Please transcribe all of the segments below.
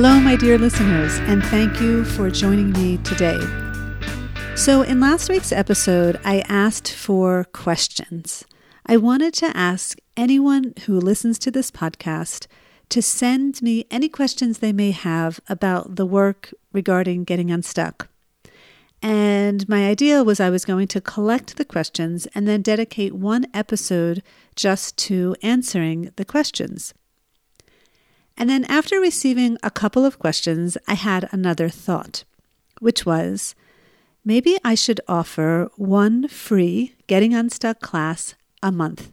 Hello, my dear listeners, and thank you for joining me today. So, in last week's episode, I asked for questions. I wanted to ask anyone who listens to this podcast to send me any questions they may have about the work regarding getting unstuck. And my idea was I was going to collect the questions and then dedicate one episode just to answering the questions. And then after receiving a couple of questions, I had another thought, which was maybe I should offer one free Getting Unstuck class a month.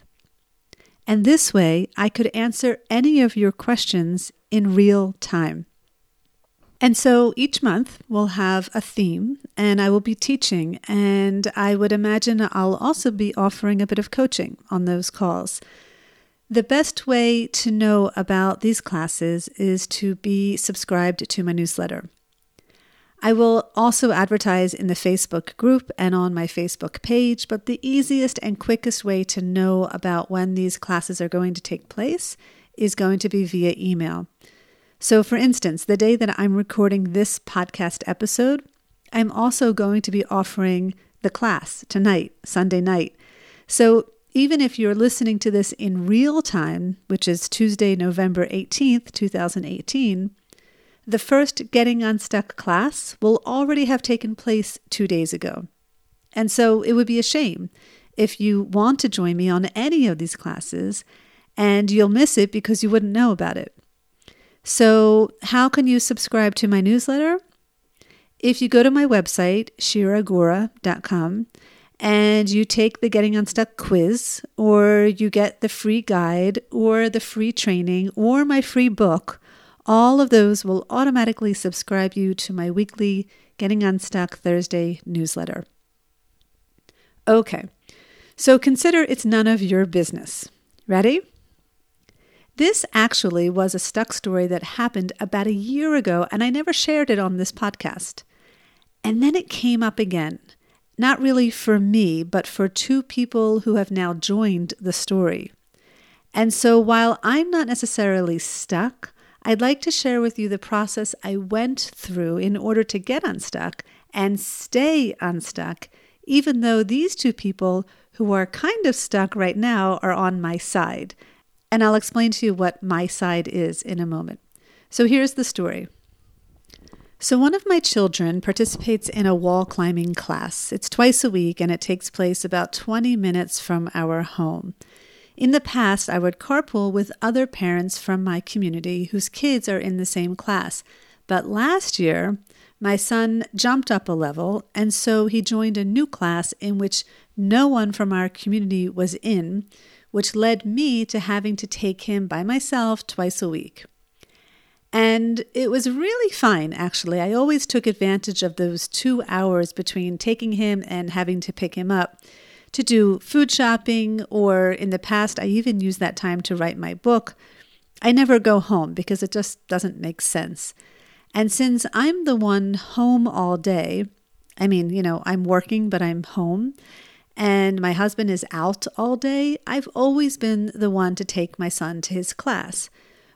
And this way, I could answer any of your questions in real time. And so each month we'll have a theme, and I will be teaching, and I would imagine I'll also be offering a bit of coaching on those calls. The best way to know about these classes is to be subscribed to my newsletter. I will also advertise in the Facebook group and on my Facebook page, but the easiest and quickest way to know about when these classes are going to take place is going to be via email. So, for instance, the day that I'm recording this podcast episode, I'm also going to be offering the class tonight, Sunday night. So, even if you're listening to this in real time, which is Tuesday, November 18th, 2018, the first Getting Unstuck class will already have taken place two days ago. And so it would be a shame if you want to join me on any of these classes and you'll miss it because you wouldn't know about it. So, how can you subscribe to my newsletter? If you go to my website, shiragura.com, and you take the Getting Unstuck quiz, or you get the free guide, or the free training, or my free book, all of those will automatically subscribe you to my weekly Getting Unstuck Thursday newsletter. Okay, so consider it's none of your business. Ready? This actually was a stuck story that happened about a year ago, and I never shared it on this podcast. And then it came up again not really for me, but for two people who have now joined the story. And so while I'm not necessarily stuck, I'd like to share with you the process I went through in order to get unstuck and stay unstuck, even though these two people who are kind of stuck right now are on my side. And I'll explain to you what my side is in a moment. So here's the story. So, one of my children participates in a wall climbing class. It's twice a week and it takes place about 20 minutes from our home. In the past, I would carpool with other parents from my community whose kids are in the same class. But last year, my son jumped up a level, and so he joined a new class in which no one from our community was in, which led me to having to take him by myself twice a week. And it was really fine, actually. I always took advantage of those two hours between taking him and having to pick him up to do food shopping, or in the past, I even used that time to write my book. I never go home because it just doesn't make sense. And since I'm the one home all day, I mean, you know, I'm working, but I'm home, and my husband is out all day, I've always been the one to take my son to his class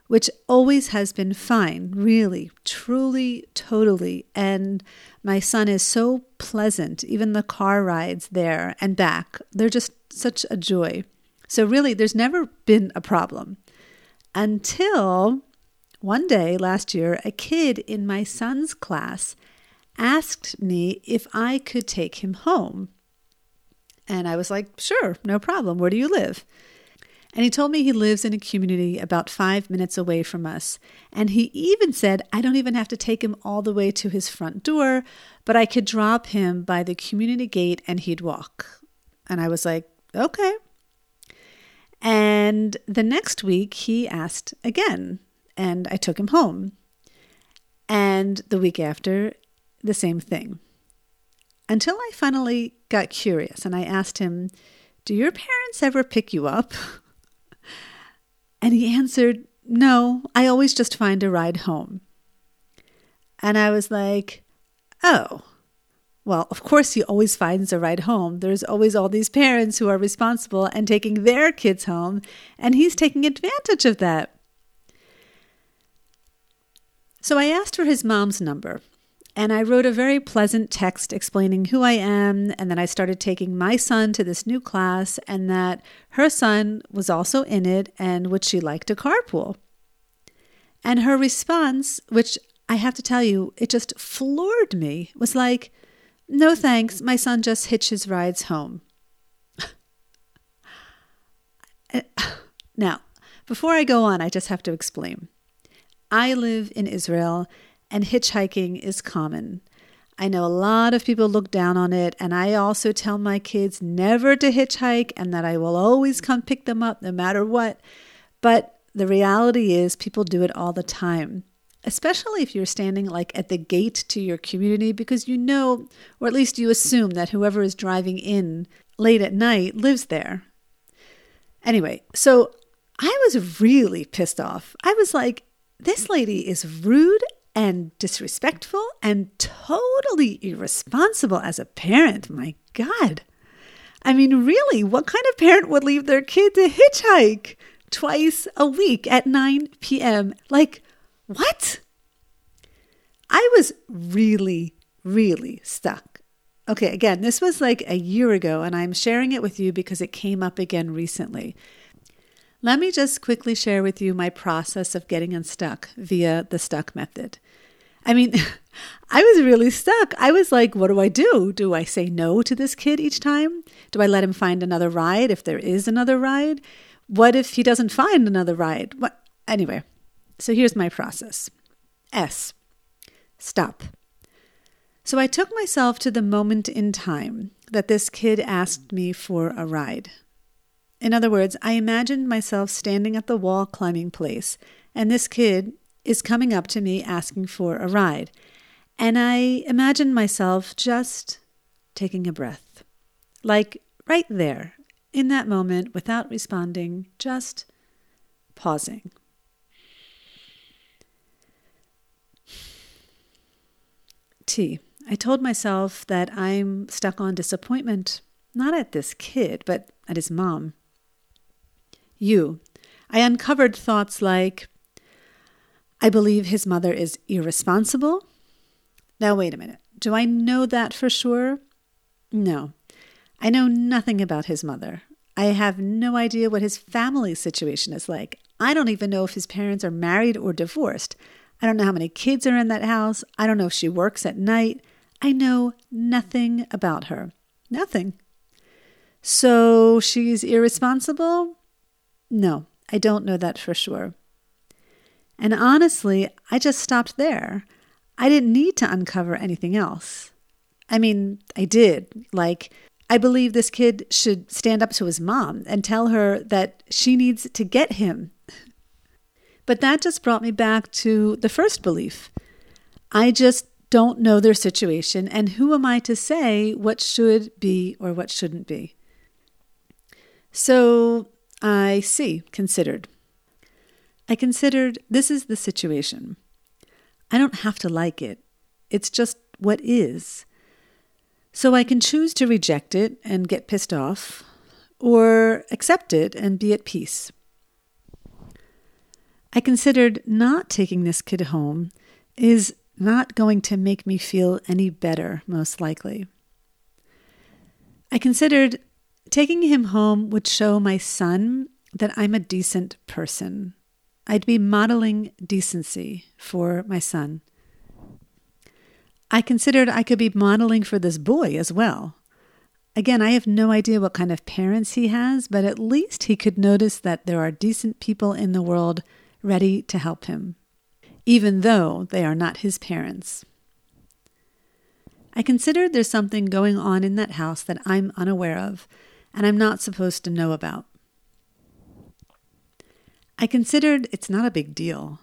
which always has been fine, really, truly, totally. And my son is so pleasant, even the car rides there and back, they're just such a joy. So, really, there's never been a problem until one day last year, a kid in my son's class asked me if I could take him home. And I was like, sure, no problem. Where do you live? And he told me he lives in a community about five minutes away from us. And he even said, I don't even have to take him all the way to his front door, but I could drop him by the community gate and he'd walk. And I was like, okay. And the next week he asked again, and I took him home. And the week after, the same thing. Until I finally got curious and I asked him, Do your parents ever pick you up? And he answered, No, I always just find a ride home. And I was like, Oh, well, of course, he always finds a ride home. There's always all these parents who are responsible and taking their kids home, and he's taking advantage of that. So I asked for his mom's number, and I wrote a very pleasant text explaining who I am, and then I started taking my son to this new class, and that her son was also in it, and would she like to carpool? And her response, which I have to tell you, it just floored me, was like, No thanks, my son just hitches rides home. now, before I go on, I just have to explain. I live in Israel and hitchhiking is common. I know a lot of people look down on it, and I also tell my kids never to hitchhike and that I will always come pick them up no matter what. But the reality is, people do it all the time, especially if you're standing like at the gate to your community because you know, or at least you assume, that whoever is driving in late at night lives there. Anyway, so I was really pissed off. I was like, this lady is rude and disrespectful and totally irresponsible as a parent. My God. I mean, really, what kind of parent would leave their kid to hitchhike twice a week at 9 p.m.? Like, what? I was really, really stuck. Okay, again, this was like a year ago, and I'm sharing it with you because it came up again recently. Let me just quickly share with you my process of getting unstuck via the stuck method. I mean, I was really stuck. I was like, what do I do? Do I say no to this kid each time? Do I let him find another ride if there is another ride? What if he doesn't find another ride? What? Anyway, so here's my process S. Stop. So I took myself to the moment in time that this kid asked me for a ride. In other words, I imagined myself standing at the wall climbing place, and this kid is coming up to me asking for a ride. And I imagine myself just taking a breath, like right there, in that moment, without responding, just pausing. T. I told myself that I'm stuck on disappointment, not at this kid, but at his mom. U. I uncovered thoughts like, I believe his mother is irresponsible. Now, wait a minute. Do I know that for sure? No. I know nothing about his mother. I have no idea what his family situation is like. I don't even know if his parents are married or divorced. I don't know how many kids are in that house. I don't know if she works at night. I know nothing about her. Nothing. So she's irresponsible? No, I don't know that for sure. And honestly, I just stopped there. I didn't need to uncover anything else. I mean, I did. Like, I believe this kid should stand up to his mom and tell her that she needs to get him. But that just brought me back to the first belief. I just don't know their situation, and who am I to say what should be or what shouldn't be? So I see, considered. I considered this is the situation. I don't have to like it, it's just what is. So I can choose to reject it and get pissed off, or accept it and be at peace. I considered not taking this kid home is not going to make me feel any better, most likely. I considered taking him home would show my son that I'm a decent person. I'd be modeling decency for my son. I considered I could be modeling for this boy as well. Again, I have no idea what kind of parents he has, but at least he could notice that there are decent people in the world ready to help him, even though they are not his parents. I considered there's something going on in that house that I'm unaware of and I'm not supposed to know about. I considered it's not a big deal.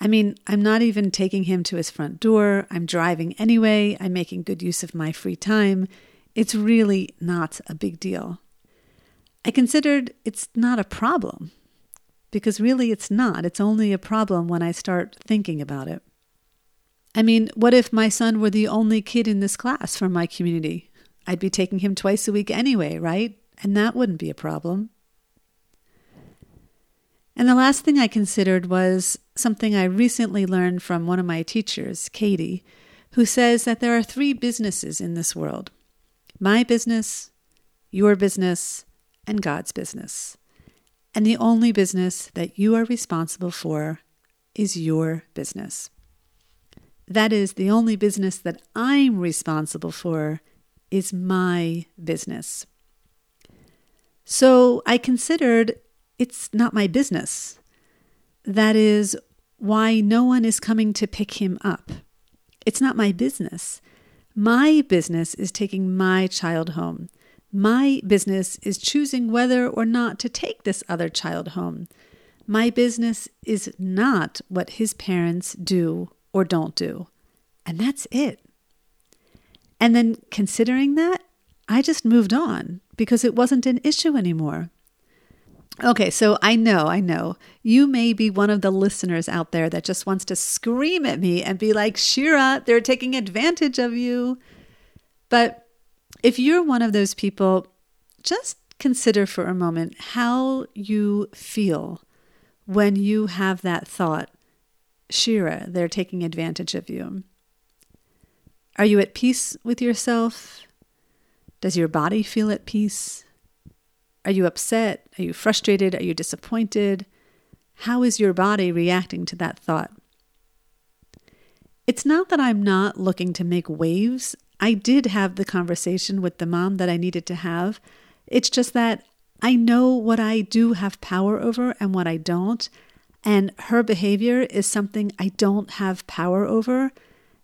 I mean, I'm not even taking him to his front door. I'm driving anyway. I'm making good use of my free time. It's really not a big deal. I considered it's not a problem because really it's not. It's only a problem when I start thinking about it. I mean, what if my son were the only kid in this class from my community? I'd be taking him twice a week anyway, right? And that wouldn't be a problem. And the last thing I considered was something I recently learned from one of my teachers, Katie, who says that there are three businesses in this world my business, your business, and God's business. And the only business that you are responsible for is your business. That is, the only business that I'm responsible for is my business. So I considered it's not my business. That is why no one is coming to pick him up. It's not my business. My business is taking my child home. My business is choosing whether or not to take this other child home. My business is not what his parents do or don't do. And that's it. And then considering that, I just moved on because it wasn't an issue anymore. Okay, so I know, I know. You may be one of the listeners out there that just wants to scream at me and be like, Shira, they're taking advantage of you. But if you're one of those people, just consider for a moment how you feel when you have that thought, Shira, they're taking advantage of you. Are you at peace with yourself? Does your body feel at peace? Are you upset? Are you frustrated? Are you disappointed? How is your body reacting to that thought? It's not that I'm not looking to make waves. I did have the conversation with the mom that I needed to have. It's just that I know what I do have power over and what I don't. And her behavior is something I don't have power over.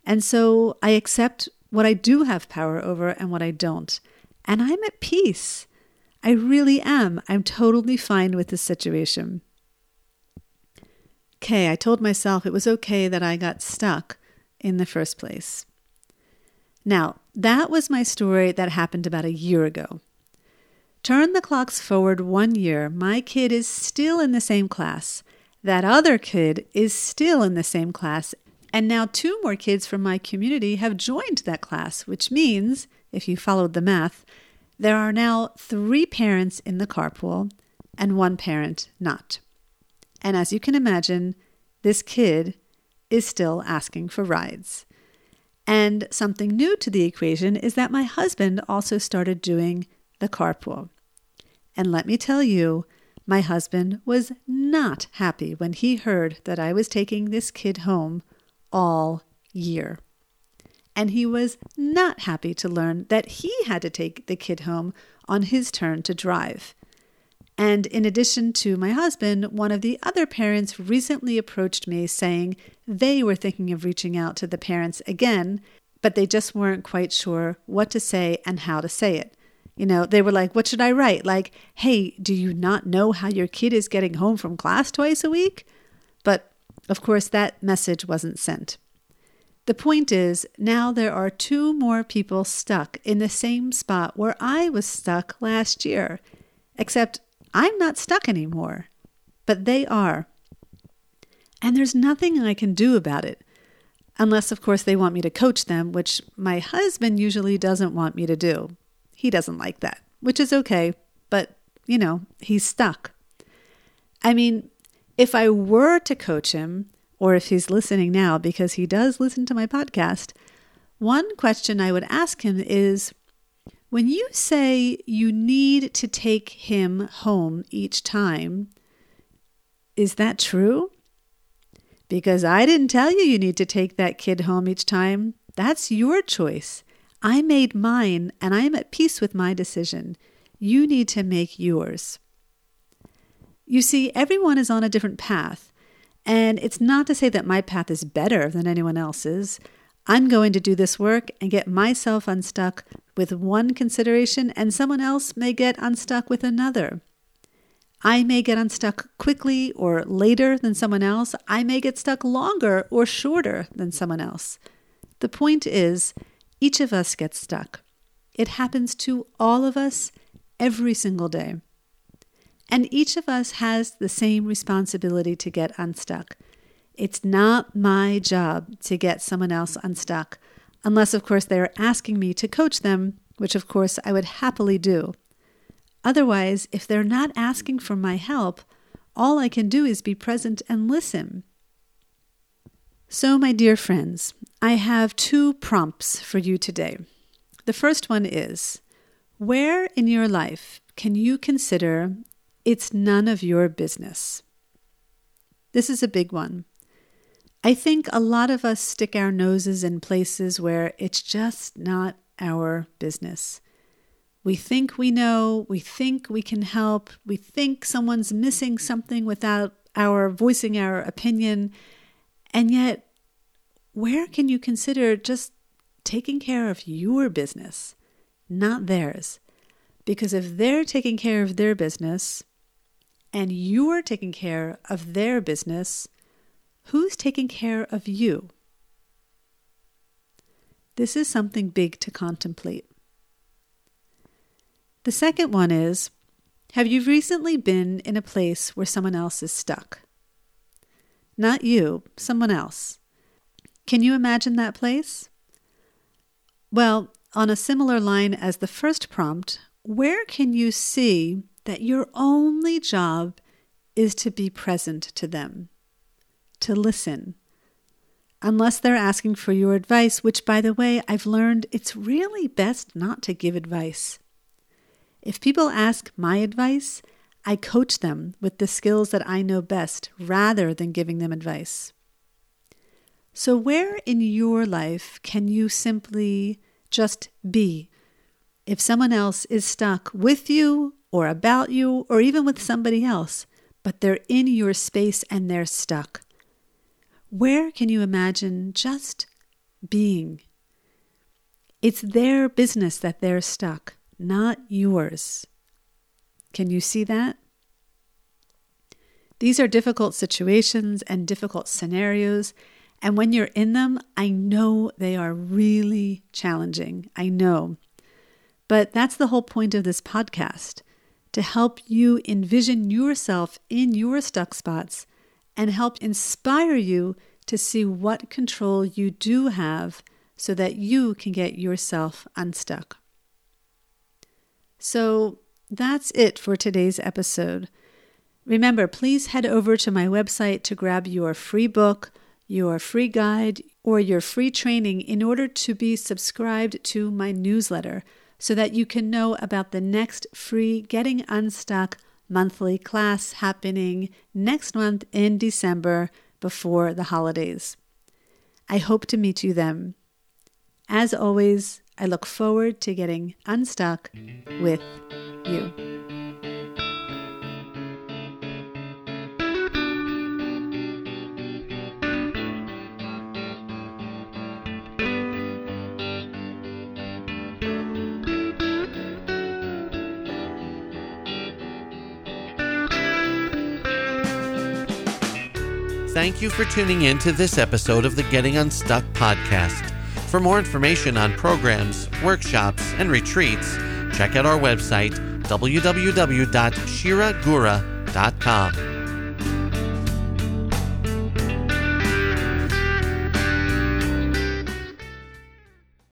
And so I accept what I do have power over and what I don't. And I'm at peace. I really am. I'm totally fine with this situation. Okay, I told myself it was okay that I got stuck in the first place. Now, that was my story that happened about a year ago. Turn the clocks forward one year, my kid is still in the same class. That other kid is still in the same class. And now two more kids from my community have joined that class, which means, if you followed the math, there are now three parents in the carpool and one parent not. And as you can imagine, this kid is still asking for rides. And something new to the equation is that my husband also started doing the carpool. And let me tell you, my husband was not happy when he heard that I was taking this kid home all year and he was not happy to learn that he had to take the kid home on his turn to drive. And in addition to my husband, one of the other parents recently approached me saying they were thinking of reaching out to the parents again, but they just weren't quite sure what to say and how to say it. You know, they were like, What should I write? Like, hey, do you not know how your kid is getting home from class twice a week? But of course, that message wasn't sent. The point is, now there are two more people stuck in the same spot where I was stuck last year. Except I'm not stuck anymore, but they are. And there's nothing I can do about it. Unless, of course, they want me to coach them, which my husband usually doesn't want me to do. He doesn't like that, which is okay, but, you know, he's stuck. I mean, if I were to coach him, or if he's listening now, because he does listen to my podcast, one question I would ask him is when you say you need to take him home each time, is that true? Because I didn't tell you you need to take that kid home each time. That's your choice. I made mine and I am at peace with my decision. You need to make yours. You see, everyone is on a different path. And it's not to say that my path is better than anyone else's. I'm going to do this work and get myself unstuck with one consideration, and someone else may get unstuck with another. I may get unstuck quickly or later than someone else. I may get stuck longer or shorter than someone else. The point is, each of us gets stuck. It happens to all of us every single day. And each of us has the same responsibility to get unstuck. It's not my job to get someone else unstuck, unless, of course, they're asking me to coach them, which, of course, I would happily do. Otherwise, if they're not asking for my help, all I can do is be present and listen. So, my dear friends, I have two prompts for you today. The first one is Where in your life can you consider it's none of your business? This is a big one. I think a lot of us stick our noses in places where it's just not our business. We think we know, we think we can help, we think someone's missing something without our voicing our opinion. And yet, where can you consider just taking care of your business, not theirs? Because if they're taking care of their business and you're taking care of their business, who's taking care of you? This is something big to contemplate. The second one is Have you recently been in a place where someone else is stuck? Not you, someone else. Can you imagine that place? Well, on a similar line as the first prompt, where can you see that your only job is to be present to them, to listen? Unless they're asking for your advice, which, by the way, I've learned it's really best not to give advice. If people ask my advice, I coach them with the skills that I know best rather than giving them advice. So, where in your life can you simply just be? If someone else is stuck with you or about you or even with somebody else, but they're in your space and they're stuck, where can you imagine just being? It's their business that they're stuck not yours. Can you see that? These are difficult situations and difficult scenarios. And when you're in them, I know they are really challenging. I know. But that's the whole point of this podcast to help you envision yourself in your stuck spots and help inspire you to see what control you do have so that you can get yourself unstuck. So that's it for today's episode. Remember, please head over to my website to grab your free book, your free guide, or your free training in order to be subscribed to my newsletter so that you can know about the next free Getting Unstuck monthly class happening next month in December before the holidays. I hope to meet you then. As always, I look forward to getting unstuck with you. Thank you for tuning in to this episode of the Getting Unstuck podcast. For more information on programs, workshops, and retreats, check out our website www.shiragura.com.